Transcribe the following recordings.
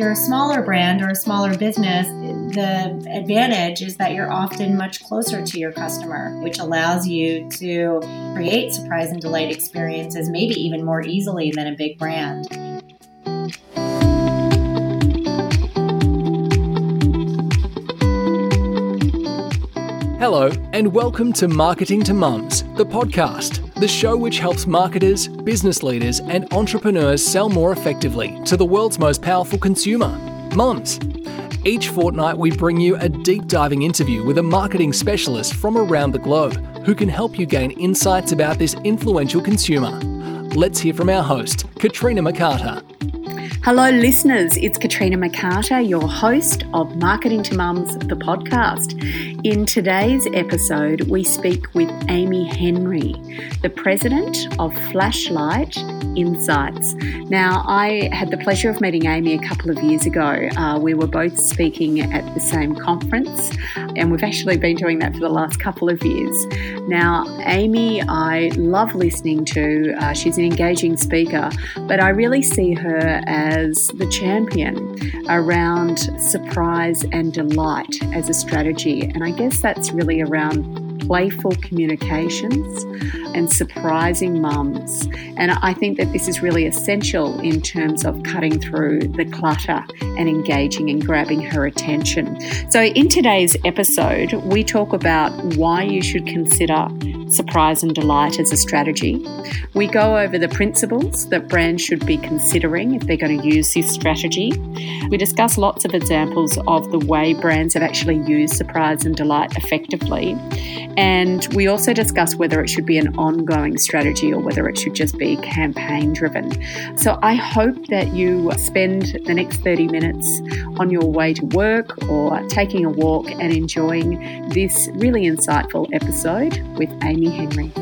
you're a smaller brand or a smaller business, the advantage is that you're often much closer to your customer, which allows you to create surprise and delight experiences maybe even more easily than a big brand. Hello, and welcome to Marketing to Mums, the podcast, the show which helps marketers, business leaders, and entrepreneurs sell more effectively to the world's most powerful consumer, mums. Each fortnight, we bring you a deep diving interview with a marketing specialist from around the globe who can help you gain insights about this influential consumer. Let's hear from our host, Katrina McCarter. Hello, listeners. It's Katrina McCarter, your host of Marketing to Mums, the podcast. In today's episode, we speak with Amy Henry, the president of Flashlight Insights. Now, I had the pleasure of meeting Amy a couple of years ago. Uh, we were both speaking at the same conference, and we've actually been doing that for the last couple of years. Now, Amy, I love listening to. Uh, she's an engaging speaker, but I really see her as as the champion around surprise and delight as a strategy. And I guess that's really around playful communications and surprising mums. And I think that this is really essential in terms of cutting through the clutter and engaging and grabbing her attention. So, in today's episode, we talk about why you should consider surprise and delight as a strategy. We go over the principles that brands should be considering if they're going to use this strategy. We discuss lots of examples of the way brands have actually used surprise and delight effectively. And we also discuss whether it should be an ongoing strategy or whether it should just be campaign driven. So I hope that you spend the next 30 minutes on your way to work or taking a walk and enjoying this really insightful episode with Amy Henry.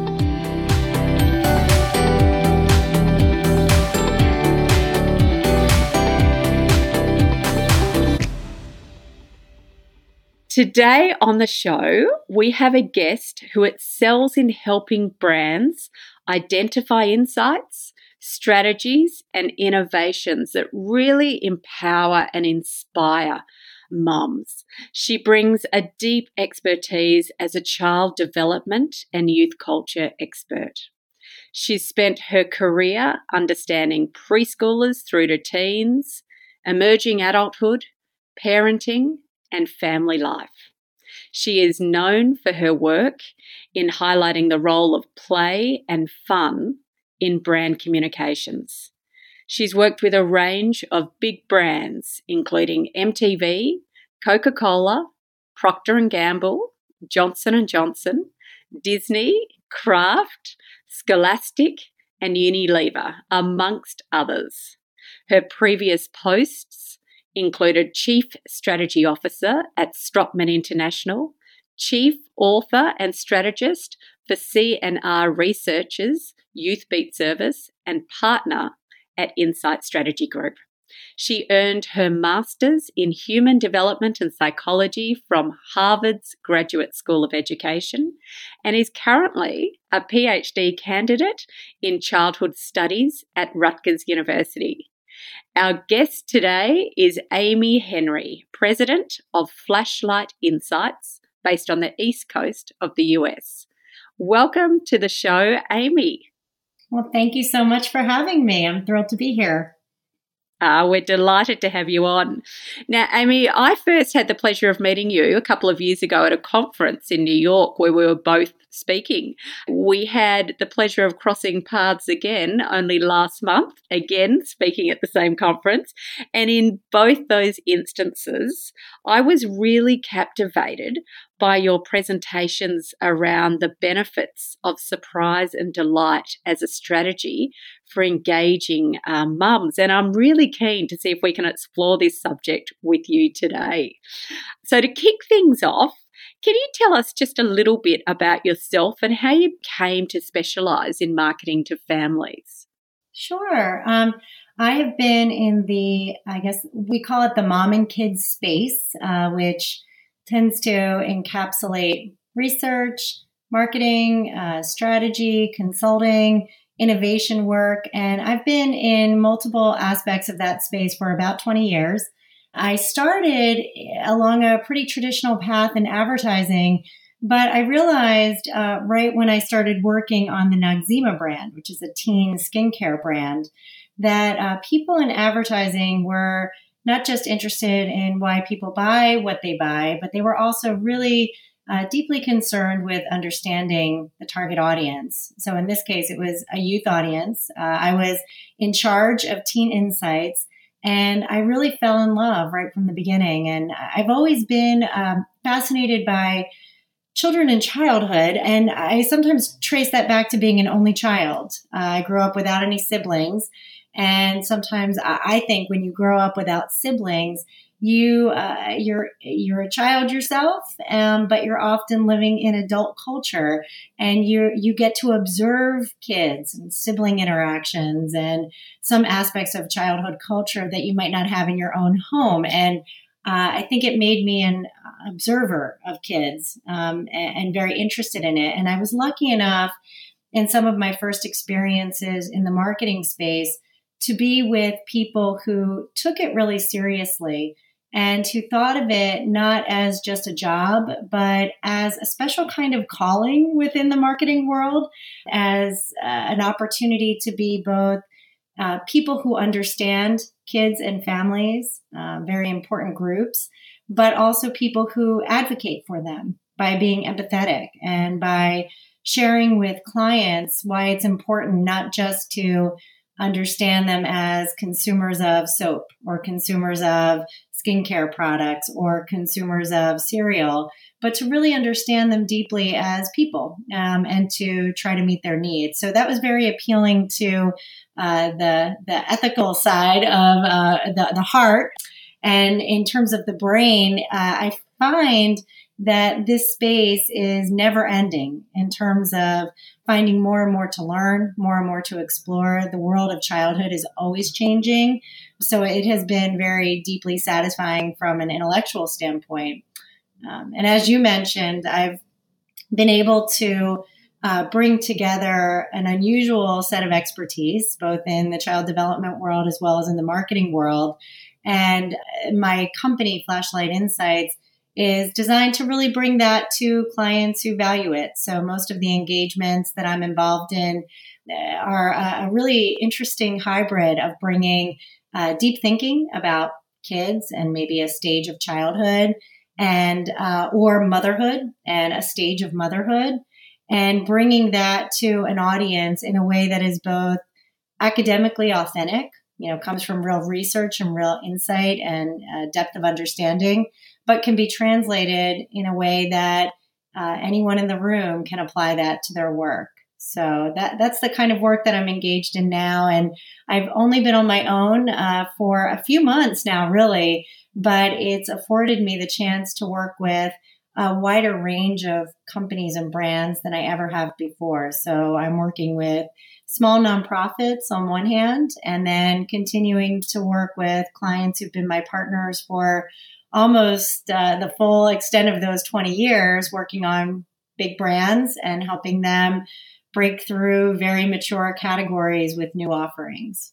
Today on the show, we have a guest who excels in helping brands identify insights, strategies, and innovations that really empower and inspire mums. She brings a deep expertise as a child development and youth culture expert. She's spent her career understanding preschoolers through to teens, emerging adulthood, parenting, and family life. She is known for her work in highlighting the role of play and fun in brand communications. She's worked with a range of big brands including MTV, Coca-Cola, Procter & Gamble, Johnson & Johnson, Disney, Kraft, Scholastic, and Unilever, amongst others. Her previous posts included Chief Strategy Officer at Strottman International, Chief Author and Strategist for C&R Research's Youth Beat Service, and Partner at Insight Strategy Group. She earned her Master's in Human Development and Psychology from Harvard's Graduate School of Education and is currently a PhD candidate in Childhood Studies at Rutgers University. Our guest today is Amy Henry, president of Flashlight Insights, based on the East Coast of the US. Welcome to the show, Amy. Well, thank you so much for having me. I'm thrilled to be here. Uh, we're delighted to have you on. Now, Amy, I first had the pleasure of meeting you a couple of years ago at a conference in New York where we were both speaking. We had the pleasure of crossing paths again only last month, again speaking at the same conference. And in both those instances, I was really captivated by your presentations around the benefits of surprise and delight as a strategy for engaging um, mums. And I'm really keen to see if we can explore this subject with you today. So, to kick things off, can you tell us just a little bit about yourself and how you came to specialize in marketing to families? Sure. Um, I have been in the, I guess we call it the mom and kids space, uh, which tends to encapsulate research, marketing, uh, strategy, consulting, innovation work. And I've been in multiple aspects of that space for about 20 years. I started along a pretty traditional path in advertising, but I realized uh, right when I started working on the Noxzema brand, which is a teen skincare brand, that uh, people in advertising were not just interested in why people buy what they buy, but they were also really uh, deeply concerned with understanding the target audience. So in this case, it was a youth audience. Uh, I was in charge of teen insights. And I really fell in love right from the beginning. And I've always been um, fascinated by children in childhood. And I sometimes trace that back to being an only child. Uh, I grew up without any siblings. And sometimes I think when you grow up without siblings, you uh, you're you're a child yourself, um, but you're often living in adult culture, and you you get to observe kids and sibling interactions and some aspects of childhood culture that you might not have in your own home. And uh, I think it made me an observer of kids um, and, and very interested in it. And I was lucky enough in some of my first experiences in the marketing space to be with people who took it really seriously and who thought of it not as just a job, but as a special kind of calling within the marketing world, as uh, an opportunity to be both uh, people who understand kids and families, uh, very important groups, but also people who advocate for them by being empathetic and by sharing with clients why it's important not just to understand them as consumers of soap or consumers of skincare products or consumers of cereal, but to really understand them deeply as people um, and to try to meet their needs. So that was very appealing to uh, the the ethical side of uh, the the heart. And in terms of the brain, uh, I find that this space is never ending in terms of finding more and more to learn, more and more to explore. The world of childhood is always changing. So it has been very deeply satisfying from an intellectual standpoint. Um, and as you mentioned, I've been able to uh, bring together an unusual set of expertise, both in the child development world as well as in the marketing world. And my company, Flashlight Insights, is designed to really bring that to clients who value it. So most of the engagements that I'm involved in uh, are a really interesting hybrid of bringing uh, deep thinking about kids and maybe a stage of childhood and uh, or motherhood and a stage of motherhood and bringing that to an audience in a way that is both academically authentic you know comes from real research and real insight and uh, depth of understanding but can be translated in a way that uh, anyone in the room can apply that to their work. So that that's the kind of work that I'm engaged in now, and I've only been on my own uh, for a few months now, really. But it's afforded me the chance to work with a wider range of companies and brands than I ever have before. So I'm working with small nonprofits on one hand, and then continuing to work with clients who've been my partners for almost uh, the full extent of those 20 years working on big brands and helping them break through very mature categories with new offerings.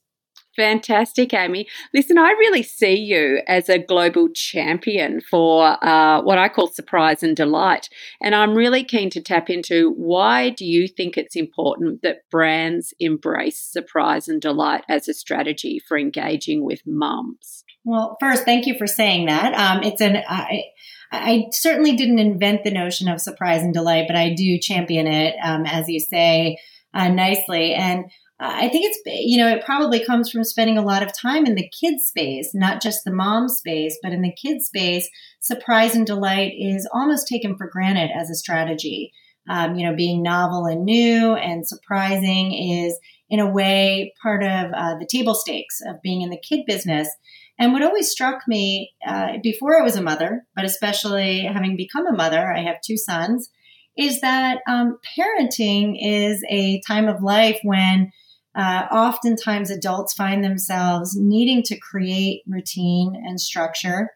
Fantastic, Amy. Listen, I really see you as a global champion for uh, what I call surprise and delight. And I'm really keen to tap into why do you think it's important that brands embrace surprise and delight as a strategy for engaging with mums? Well, first, thank you for saying that. Um, it's an I, I certainly didn't invent the notion of surprise and delight, but I do champion it, um, as you say uh, nicely. And I think it's, you know, it probably comes from spending a lot of time in the kids space, not just the mom space, but in the kids space. Surprise and delight is almost taken for granted as a strategy. Um, you know, being novel and new and surprising is, in a way, part of uh, the table stakes of being in the kid business. And what always struck me uh, before I was a mother, but especially having become a mother, I have two sons, is that um, parenting is a time of life when uh, oftentimes adults find themselves needing to create routine and structure,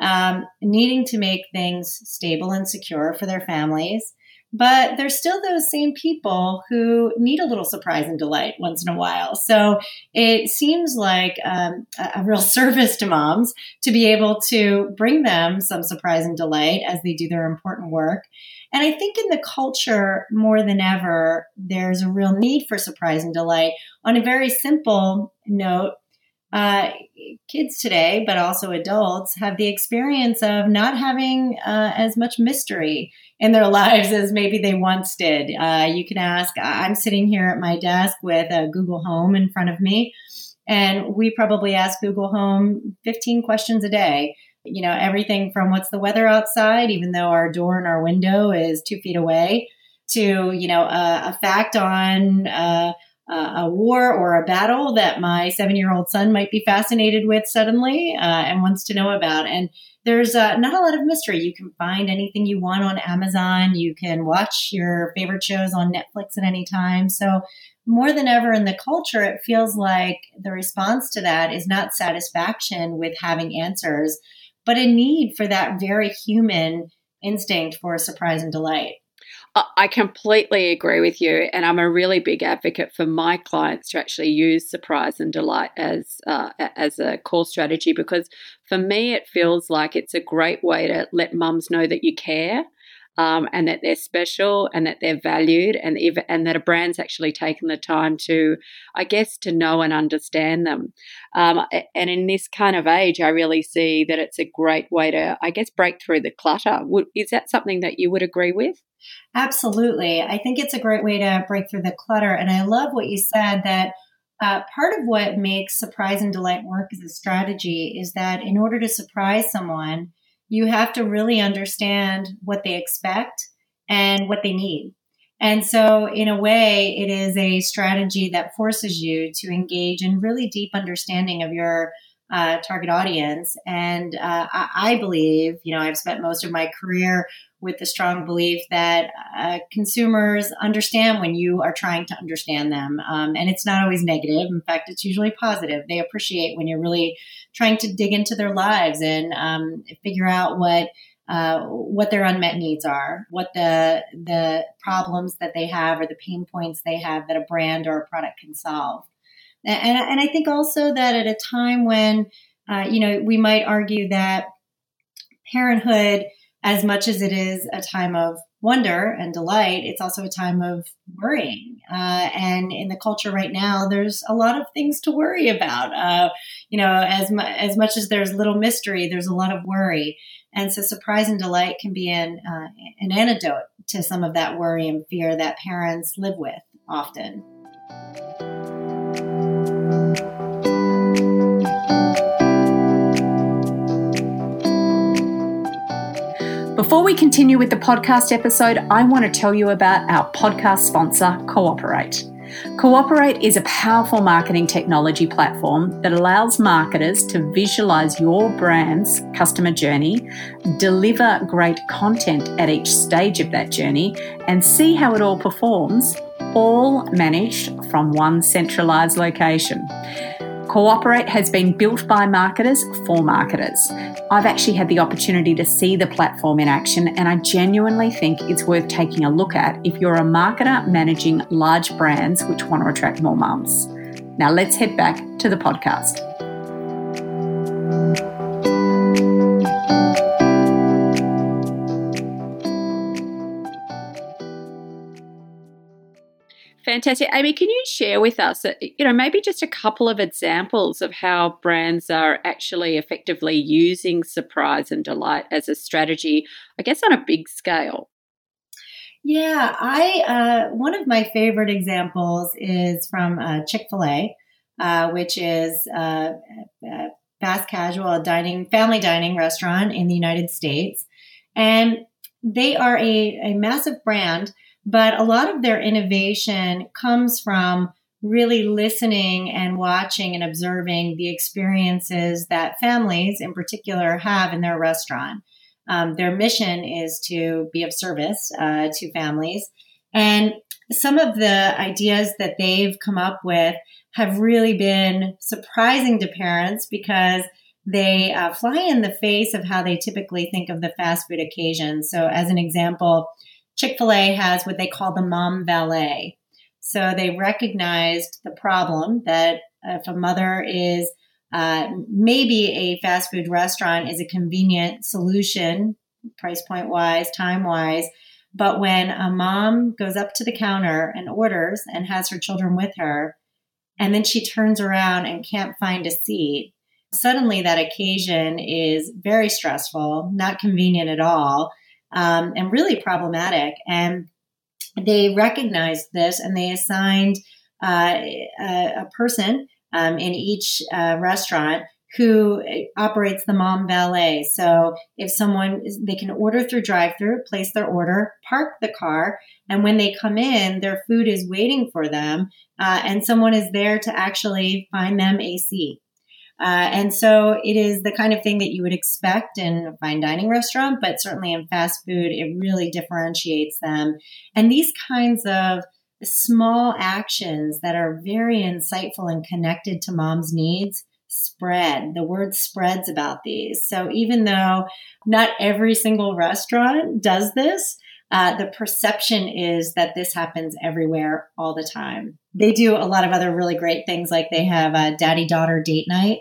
um, needing to make things stable and secure for their families, but there's still those same people who need a little surprise and delight once in a while. So it seems like um, a real service to moms to be able to bring them some surprise and delight as they do their important work. And I think in the culture, more than ever, there's a real need for surprise and delight. On a very simple note, uh, kids today, but also adults, have the experience of not having uh, as much mystery in their lives as maybe they once did. Uh, you can ask, I'm sitting here at my desk with a Google Home in front of me, and we probably ask Google Home 15 questions a day. You know, everything from what's the weather outside, even though our door and our window is two feet away, to, you know, a fact on, uh, a war or a battle that my seven year old son might be fascinated with suddenly uh, and wants to know about. And there's uh, not a lot of mystery. You can find anything you want on Amazon. You can watch your favorite shows on Netflix at any time. So, more than ever in the culture, it feels like the response to that is not satisfaction with having answers, but a need for that very human instinct for surprise and delight. I completely agree with you, and I'm a really big advocate for my clients to actually use surprise and delight as uh, as a core strategy because for me it feels like it's a great way to let mums know that you care. Um, and that they're special and that they're valued and if, and that a brand's actually taken the time to, I guess, to know and understand them. Um, and in this kind of age, I really see that it's a great way to, I guess, break through the clutter. Is that something that you would agree with? Absolutely. I think it's a great way to break through the clutter. And I love what you said that uh, part of what makes surprise and delight work as a strategy is that in order to surprise someone, you have to really understand what they expect and what they need. And so, in a way, it is a strategy that forces you to engage in really deep understanding of your uh, target audience. And uh, I, I, believe, you know, I've spent most of my career with the strong belief that uh, consumers understand when you are trying to understand them. Um, and it's not always negative. In fact, it's usually positive. They appreciate when you're really trying to dig into their lives and um, figure out what. Uh, what their unmet needs are, what the the problems that they have, or the pain points they have that a brand or a product can solve. And, and I think also that at a time when, uh, you know, we might argue that parenthood, as much as it is a time of wonder and delight, it's also a time of worrying. Uh, and in the culture right now, there's a lot of things to worry about. Uh, you know, as, mu- as much as there's little mystery, there's a lot of worry. And so surprise and delight can be an, uh, an antidote to some of that worry and fear that parents live with often. Before we continue with the podcast episode, I want to tell you about our podcast sponsor, Cooperate. Cooperate is a powerful marketing technology platform that allows marketers to visualize your brand's customer journey, deliver great content at each stage of that journey, and see how it all performs, all managed from one centralized location. Cooperate has been built by marketers for marketers. I've actually had the opportunity to see the platform in action, and I genuinely think it's worth taking a look at if you're a marketer managing large brands which want to attract more mums. Now, let's head back to the podcast. Fantastic. Amy, can you share with us, uh, you know, maybe just a couple of examples of how brands are actually effectively using surprise and delight as a strategy, I guess, on a big scale? Yeah, I uh, one of my favorite examples is from uh, Chick Fil A, uh, which is uh, a fast casual dining, family dining restaurant in the United States, and they are a, a massive brand but a lot of their innovation comes from really listening and watching and observing the experiences that families in particular have in their restaurant. Um, their mission is to be of service uh, to families. And some of the ideas that they've come up with have really been surprising to parents because they uh, fly in the face of how they typically think of the fast food occasion. So, as an example, Chick fil A has what they call the mom valet. So they recognized the problem that if a mother is uh, maybe a fast food restaurant is a convenient solution, price point wise, time wise. But when a mom goes up to the counter and orders and has her children with her, and then she turns around and can't find a seat, suddenly that occasion is very stressful, not convenient at all, um, and really problematic. And they recognized this and they assigned uh, a, a, person um, in each uh, restaurant who operates the mom valet. So if someone they can order through drive-through, place their order, park the car, and when they come in, their food is waiting for them, uh, and someone is there to actually find them a seat. Uh, and so it is the kind of thing that you would expect in a fine dining restaurant, but certainly in fast food, it really differentiates them. And these kinds of small actions that are very insightful and connected to mom's needs spread. The word spreads about these. So even though not every single restaurant does this, uh, the perception is that this happens everywhere all the time. They do a lot of other really great things, like they have a daddy daughter date night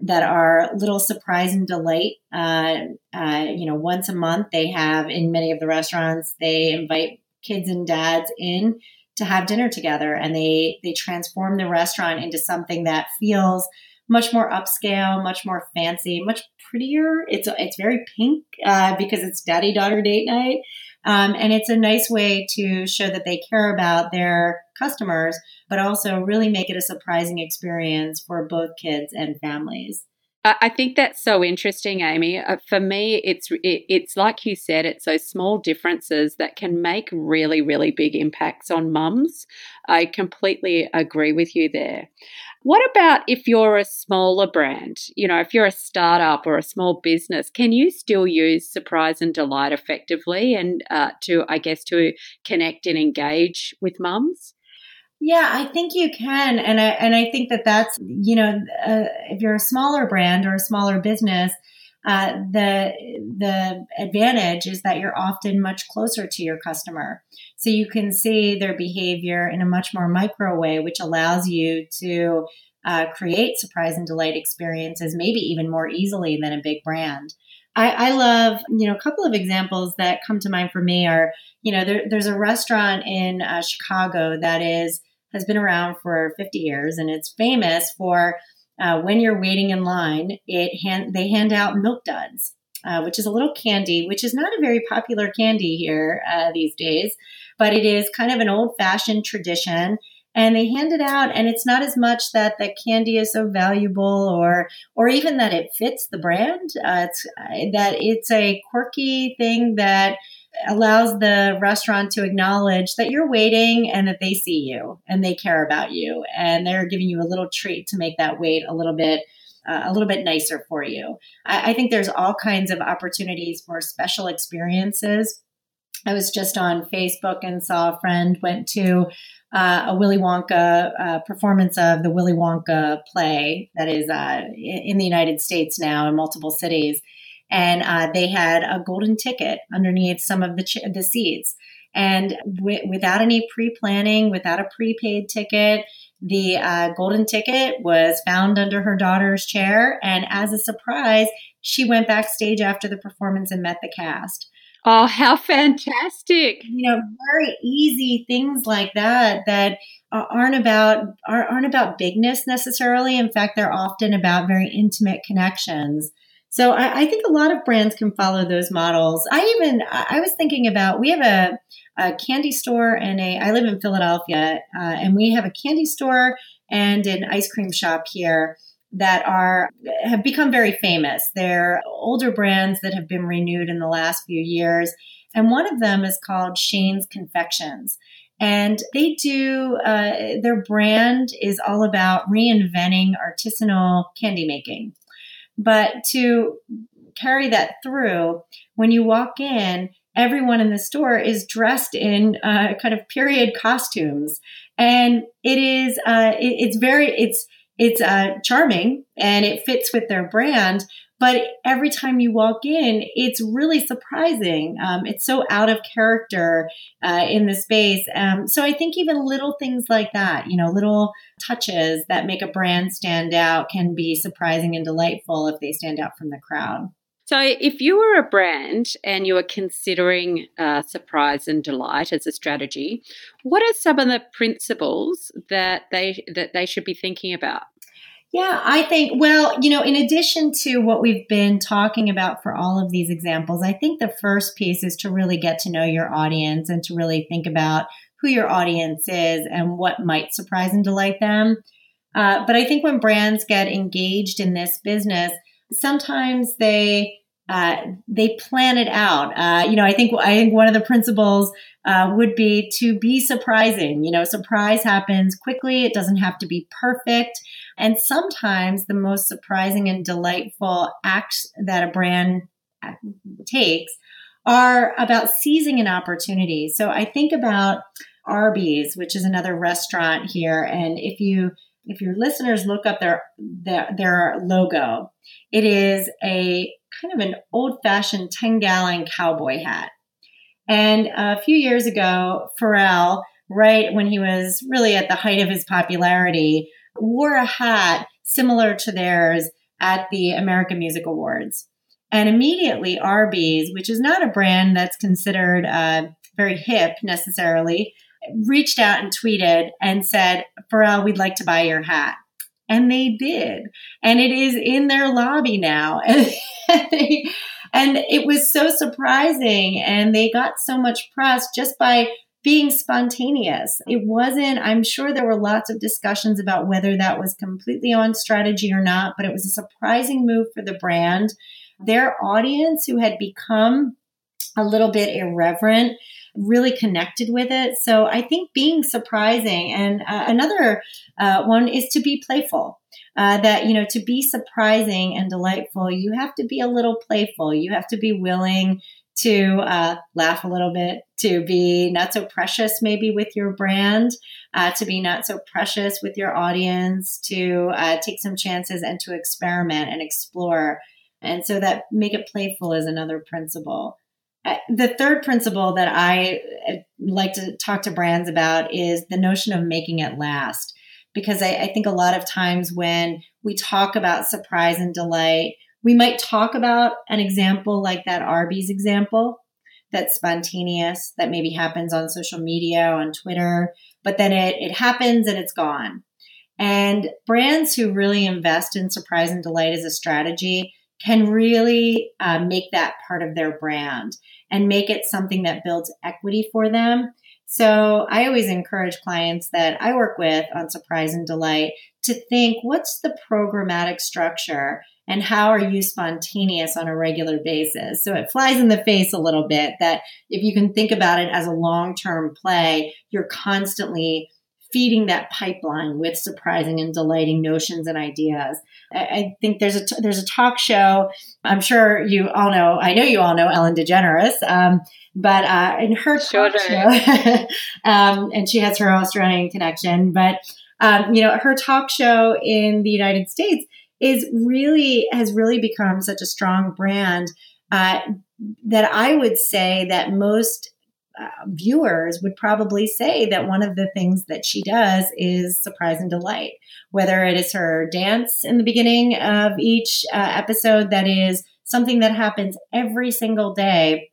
that are little surprise and delight. Uh, uh, you know, once a month they have in many of the restaurants, they invite kids and dads in to have dinner together and they they transform the restaurant into something that feels much more upscale, much more fancy, much prettier. It's it's very pink uh, because it's daddy daughter date night, um, and it's a nice way to show that they care about their customers, but also really make it a surprising experience for both kids and families. I think that's so interesting, Amy. Uh, for me, it's it, it's like you said, it's those small differences that can make really, really big impacts on mums. I completely agree with you there. What about if you're a smaller brand? You know, if you're a startup or a small business, can you still use surprise and delight effectively and uh, to, I guess, to connect and engage with mums? Yeah, I think you can, and I and I think that that's you know uh, if you're a smaller brand or a smaller business, uh, the the advantage is that you're often much closer to your customer, so you can see their behavior in a much more micro way, which allows you to uh, create surprise and delight experiences, maybe even more easily than a big brand. I, I, love, you know, a couple of examples that come to mind for me are, you know, there, there's a restaurant in uh, Chicago that is has been around for 50 years, and it's famous for uh, when you're waiting in line, it hand, they hand out milk duds, uh, which is a little candy, which is not a very popular candy here uh, these days, but it is kind of an old fashioned tradition. And they hand it out, and it's not as much that the candy is so valuable, or or even that it fits the brand. Uh, it's uh, that it's a quirky thing that allows the restaurant to acknowledge that you're waiting and that they see you and they care about you and they're giving you a little treat to make that wait a little bit uh, a little bit nicer for you. I, I think there's all kinds of opportunities for special experiences. I was just on Facebook and saw a friend went to uh, a Willy Wonka uh, performance of the Willy Wonka play that is uh, in the United States now in multiple cities and uh, they had a golden ticket underneath some of the ch- the seats. And w- without any pre planning, without a prepaid ticket, the uh, golden ticket was found under her daughter's chair. And as a surprise, she went backstage after the performance and met the cast. Oh, how fantastic! You know, very easy things like that that aren't about aren't about bigness necessarily. In fact, they're often about very intimate connections. So I, I, think a lot of brands can follow those models. I even I was thinking about we have a, a candy store and a I live in Philadelphia uh, and we have a candy store and an ice cream shop here that are have become very famous. They're older brands that have been renewed in the last few years, and one of them is called Shane's Confections. And they do, uh, their brand is all about reinventing artisanal candy making. But to carry that through, when you walk in, everyone in the store is dressed in uh, kind of period costumes, and it is uh, it, it's very it's it's uh, charming and it fits with their brand. But every time you walk in, it's really surprising. Um, it's so out of character uh, in the space. Um, so I think even little things like that, you know, little touches that make a brand stand out can be surprising and delightful if they stand out from the crowd. So, if you were a brand and you were considering uh, surprise and delight as a strategy, what are some of the principles that they that they should be thinking about? Yeah, I think, well, you know, in addition to what we've been talking about for all of these examples, I think the first piece is to really get to know your audience and to really think about who your audience is and what might surprise and delight them. Uh, but I think when brands get engaged in this business, sometimes they uh, they plan it out. Uh, you know, I think I think one of the principles uh, would be to be surprising. You know, surprise happens quickly. It doesn't have to be perfect. And sometimes the most surprising and delightful acts that a brand uh, takes are about seizing an opportunity. So I think about Arby's, which is another restaurant here, and if you if your listeners look up their, their, their logo, it is a kind of an old fashioned 10 gallon cowboy hat. And a few years ago, Pharrell, right when he was really at the height of his popularity, wore a hat similar to theirs at the American Music Awards. And immediately, Arby's, which is not a brand that's considered uh, very hip necessarily, reached out and tweeted and said, Pharrell, we'd like to buy your hat. And they did. And it is in their lobby now. And, and it was so surprising. And they got so much press just by being spontaneous. It wasn't, I'm sure there were lots of discussions about whether that was completely on strategy or not, but it was a surprising move for the brand. Their audience, who had become a little bit irreverent, really connected with it. So I think being surprising and uh, another uh, one is to be playful. Uh, that you know to be surprising and delightful, you have to be a little playful. You have to be willing to uh, laugh a little bit, to be not so precious maybe with your brand, uh, to be not so precious with your audience, to uh, take some chances and to experiment and explore. And so that make it playful is another principle the third principle that I uh, like to talk to brands about is the notion of making it last. Because I, I think a lot of times when we talk about surprise and delight, we might talk about an example like that Arby's example that's spontaneous, that maybe happens on social media, on Twitter, but then it, it happens and it's gone. And brands who really invest in surprise and delight as a strategy can really uh, make that part of their brand and make it something that builds equity for them. So I always encourage clients that I work with on Surprise and Delight to think what's the programmatic structure and how are you spontaneous on a regular basis? So it flies in the face a little bit that if you can think about it as a long term play, you're constantly feeding that pipeline with surprising and delighting notions and ideas. I, think there's a t- there's a talk show. I'm sure you all know. I know you all know Ellen DeGeneres. Um, but uh, in her talk sure show, um, and she has her Australian connection. But um, you know, her talk show in the United States is really has really become such a strong brand uh, that I would say that most uh, viewers would probably say that one of the things that she does is surprise and delight, whether it is her dance in the beginning of each uh, episode, that is something that happens every single day.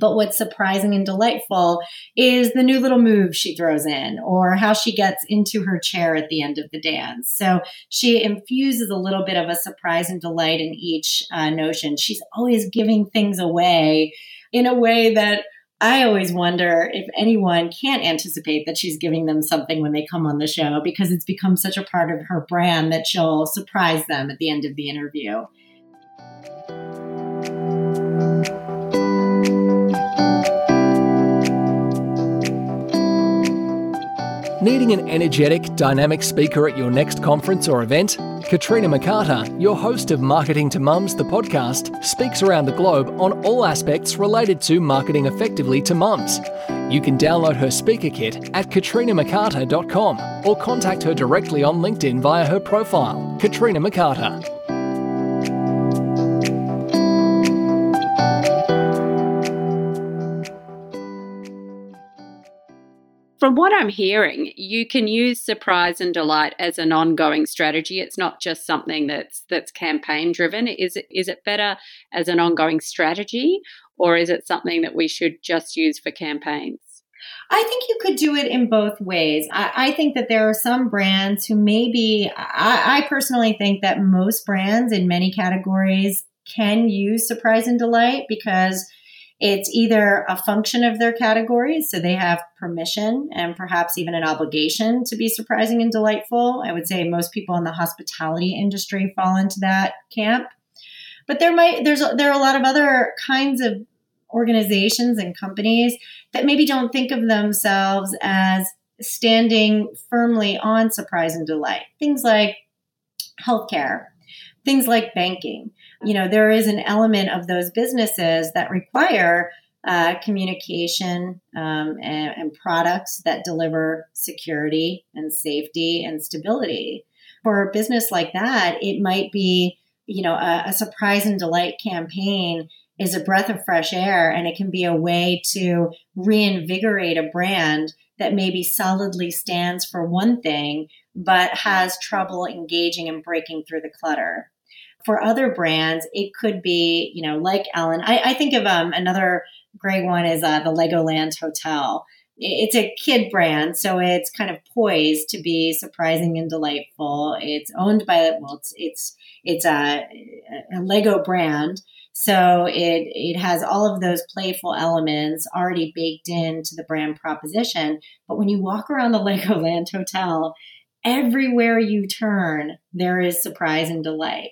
But what's surprising and delightful is the new little move she throws in or how she gets into her chair at the end of the dance. So she infuses a little bit of a surprise and delight in each uh, notion. She's always giving things away in a way that I always wonder if anyone can't anticipate that she's giving them something when they come on the show because it's become such a part of her brand that she'll surprise them at the end of the interview. Needing an energetic, dynamic speaker at your next conference or event? Katrina McCarter, your host of Marketing to Mums, the podcast, speaks around the globe on all aspects related to marketing effectively to mums. You can download her speaker kit at katrinamccarter.com or contact her directly on LinkedIn via her profile, Katrina McCarter. From what I'm hearing, you can use surprise and delight as an ongoing strategy. It's not just something that's that's campaign driven. Is it is it better as an ongoing strategy or is it something that we should just use for campaigns? I think you could do it in both ways. I, I think that there are some brands who maybe, I, I personally think that most brands in many categories can use surprise and delight because it's either a function of their categories, so they have permission and perhaps even an obligation to be surprising and delightful. I would say most people in the hospitality industry fall into that camp. But there might there's there are a lot of other kinds of organizations and companies that maybe don't think of themselves as standing firmly on surprise and delight. Things like healthcare, things like banking you know, there is an element of those businesses that require uh, communication um, and, and, products that deliver security and safety and stability. For a business like that, it might be, you know, a, a surprise and delight campaign is a breath of fresh air and it can be a way to reinvigorate a brand that maybe solidly stands for one thing but has trouble engaging and breaking through the clutter for other brands, it could be, you know, like Ellen. I, I think of um, another great one is uh, the Legoland Hotel. It's a kid brand, so it's kind of poised to be surprising and delightful. It's owned by well, it's it's it's a, a Lego brand, so it it has all of those playful elements already baked into the brand proposition. But when you walk around the Legoland Hotel, everywhere you turn, there is surprise and delight.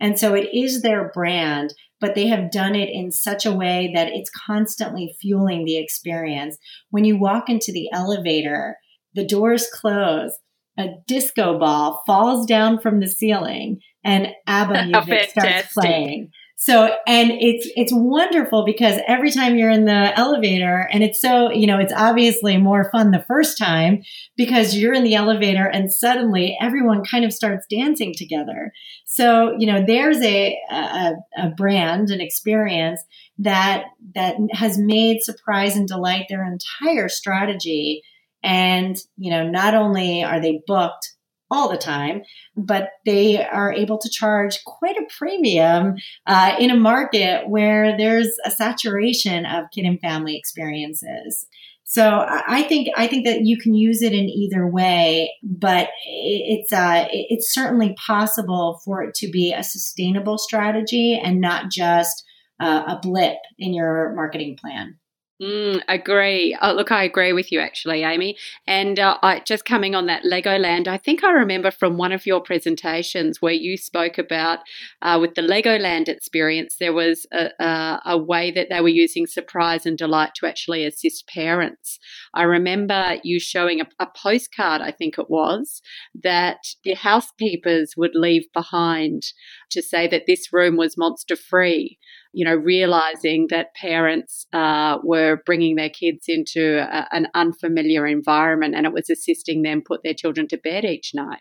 And so it is their brand, but they have done it in such a way that it's constantly fueling the experience. When you walk into the elevator, the doors close, a disco ball falls down from the ceiling, and ABBA music starts playing. So, and it's, it's wonderful because every time you're in the elevator and it's so, you know, it's obviously more fun the first time because you're in the elevator and suddenly everyone kind of starts dancing together. So, you know, there's a, a, a brand, an experience that, that has made surprise and delight their entire strategy. And, you know, not only are they booked all the time, but they are able to charge quite a premium uh, in a market where there's a saturation of kid and family experiences. So I think I think that you can use it in either way, but it's uh, it's certainly possible for it to be a sustainable strategy and not just uh, a blip in your marketing plan. Mm, agree. Oh, look, I agree with you actually, Amy. And uh, I, just coming on that Legoland, I think I remember from one of your presentations where you spoke about uh, with the Legoland experience, there was a, a, a, way that they were using surprise and delight to actually assist parents. I remember you showing a, a postcard, I think it was, that the housekeepers would leave behind to say that this room was monster free you know, realizing that parents uh, were bringing their kids into a, an unfamiliar environment and it was assisting them put their children to bed each night.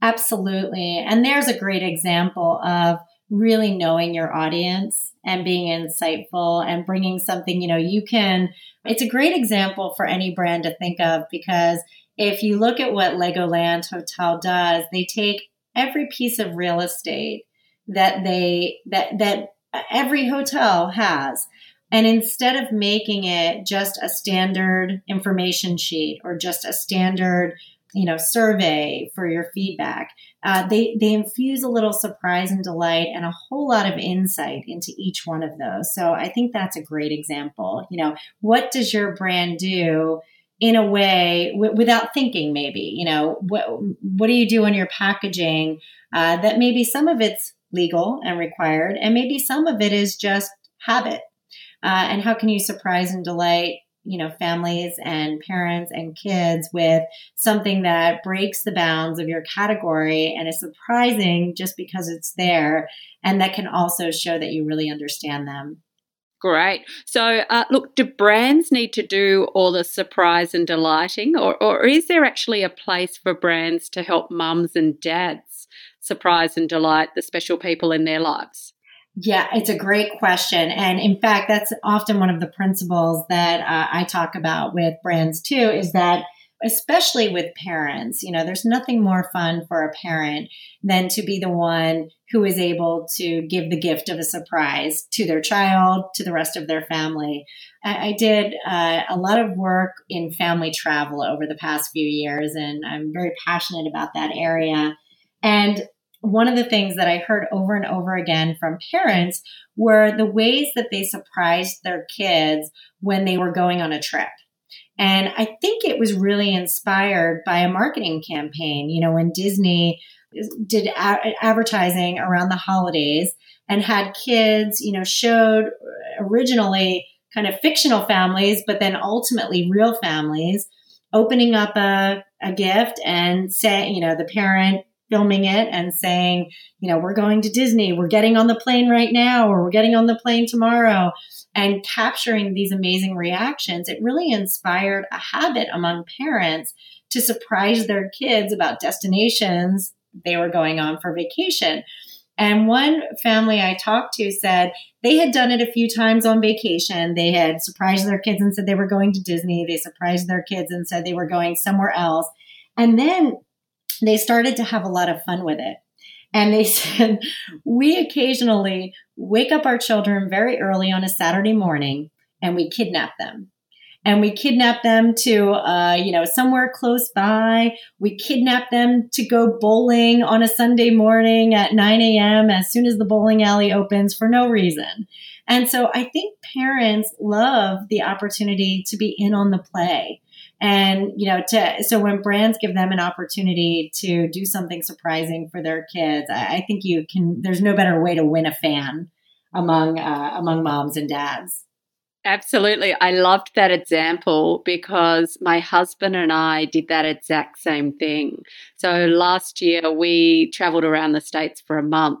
Absolutely. And there's a great example of really knowing your audience and being insightful and bringing something, you know, you can, it's a great example for any brand to think of because if you look at what Legoland Hotel does, they take every piece of real estate that they, that, that every hotel has. And instead of making it just a standard information sheet or just a standard, you know, survey for your feedback, uh, they they infuse a little surprise and delight and a whole lot of insight into each one of those. So I think that's a great example. You know, what does your brand do? in a way w- without thinking maybe you know what what do you do in your packaging uh, that maybe some of it's legal and required, and maybe some of it is just habit. Uh, and how can you surprise and delight you know families and parents and kids with something that breaks the bounds of your category and is surprising just because it's there and that can also show that you really understand them Great. So, uh, look, do brands need to do all the surprise and delighting, or, or is there actually a place for brands to help mums and dads surprise and delight the special people in their lives? Yeah, it's a great question. And in fact, that's often one of the principles that uh, I talk about with brands too is that especially with parents, you know, there's nothing more fun for a parent than to be the one who is able to give the gift of a surprise to their child, to the rest of their family. I, I did uh, a lot of work in family travel over the past few years, and I'm very passionate about that area. And one of the things that I heard over and over again from parents were the ways that they surprised their kids when they were going on a trip. And I think it was really inspired by a marketing campaign. You know, when Disney did a- advertising around the holidays and had kids, you know, showed originally kind of fictional families, but then ultimately real families opening up a, a gift and say, you know, the parent filming it and saying, you know, we're going to Disney, we're getting on the plane right now, or we're getting on the plane tomorrow, and capturing these amazing reactions, it really inspired a habit among parents to surprise their kids about destinations they were going on for vacation. And one family I talked to said they had done it a few times on vacation. They had surprised their kids and said they were going to Disney. They surprised their kids and said they were going somewhere else. And then they started to have a lot of fun with it. And they said, we occasionally wake up our children very early on a Saturday morning and we kidnap them. And we kidnap them to, uh, you know, somewhere close by. We kidnap them to go bowling on a Sunday morning at 9 a.m. as soon as the bowling alley opens for no reason. And so I think parents love the opportunity to be in on the play and you know to so when brands give them an opportunity to do something surprising for their kids i, I think you can there's no better way to win a fan among uh, among moms and dads Absolutely. I loved that example because my husband and I did that exact same thing. So last year we traveled around the States for a month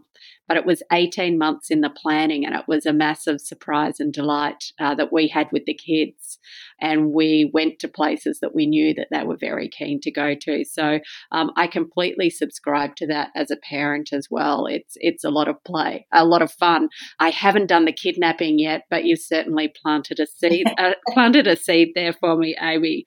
but it was 18 months in the planning and it was a massive surprise and delight uh, that we had with the kids and we went to places that we knew that they were very keen to go to. So um, I completely subscribe to that as a parent as well. It's it's a lot of play, a lot of fun. I haven't done the kidnapping yet, but you've certainly planted a seed uh, planted a seed there for me, Amy.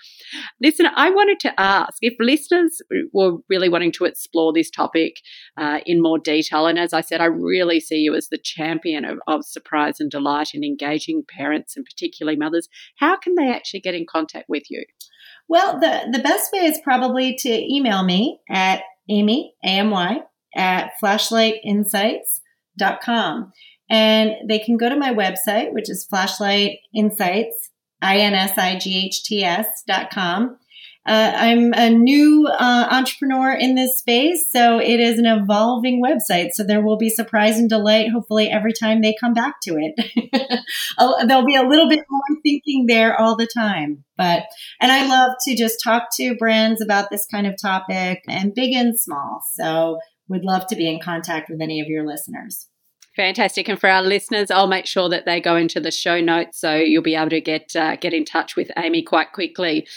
Listen, I wanted to ask if listeners were really wanting to explore this topic uh, in more detail, and as I said, I really see you as the champion of, of surprise and delight in engaging parents and particularly mothers. How can they actually get in contact with you? Well, the, the best way is probably to email me at Amy, A-M-Y, at flashlightinsights.com. And they can go to my website, which is flashlightinsights, I-N-S-I-G-H-T-S dot com. Uh, I'm a new uh, entrepreneur in this space, so it is an evolving website. So there will be surprise and delight, hopefully, every time they come back to it. There'll be a little bit more thinking there all the time. But, and I love to just talk to brands about this kind of topic and big and small. So would love to be in contact with any of your listeners. Fantastic. And for our listeners, I'll make sure that they go into the show notes so you'll be able to get uh, get in touch with Amy quite quickly.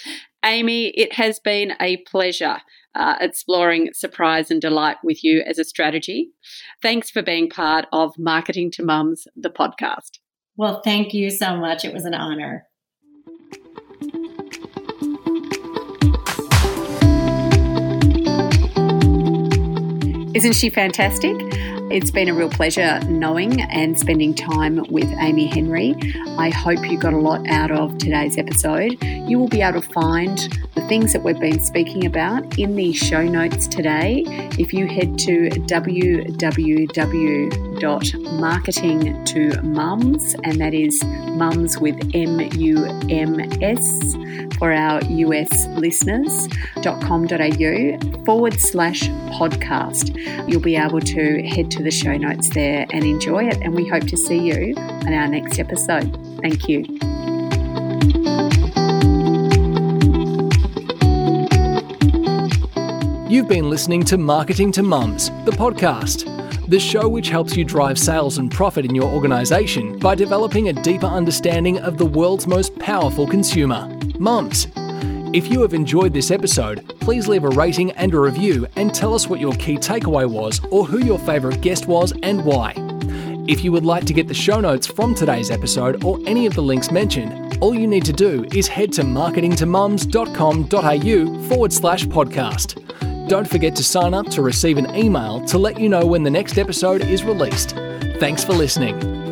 Amy, it has been a pleasure uh, exploring surprise and delight with you as a strategy. Thanks for being part of Marketing to Mums, the podcast. Well, thank you so much. It was an honor. Isn't she fantastic? It's been a real pleasure knowing and spending time with Amy Henry. I hope you got a lot out of today's episode. You will be able to find the things that we've been speaking about in the show notes today. If you head to www.marketingtomums, and that is mums with M U M S for our US listeners.com.au forward slash podcast. You'll be able to head to the show notes there and enjoy it. And we hope to see you on our next episode. Thank you. You've been listening to Marketing to Mums, the podcast, the show which helps you drive sales and profit in your organization by developing a deeper understanding of the world's most powerful consumer, mums. If you have enjoyed this episode, please leave a rating and a review and tell us what your key takeaway was or who your favourite guest was and why. If you would like to get the show notes from today's episode or any of the links mentioned, all you need to do is head to marketingtomums.com.au forward slash podcast. Don't forget to sign up to receive an email to let you know when the next episode is released. Thanks for listening.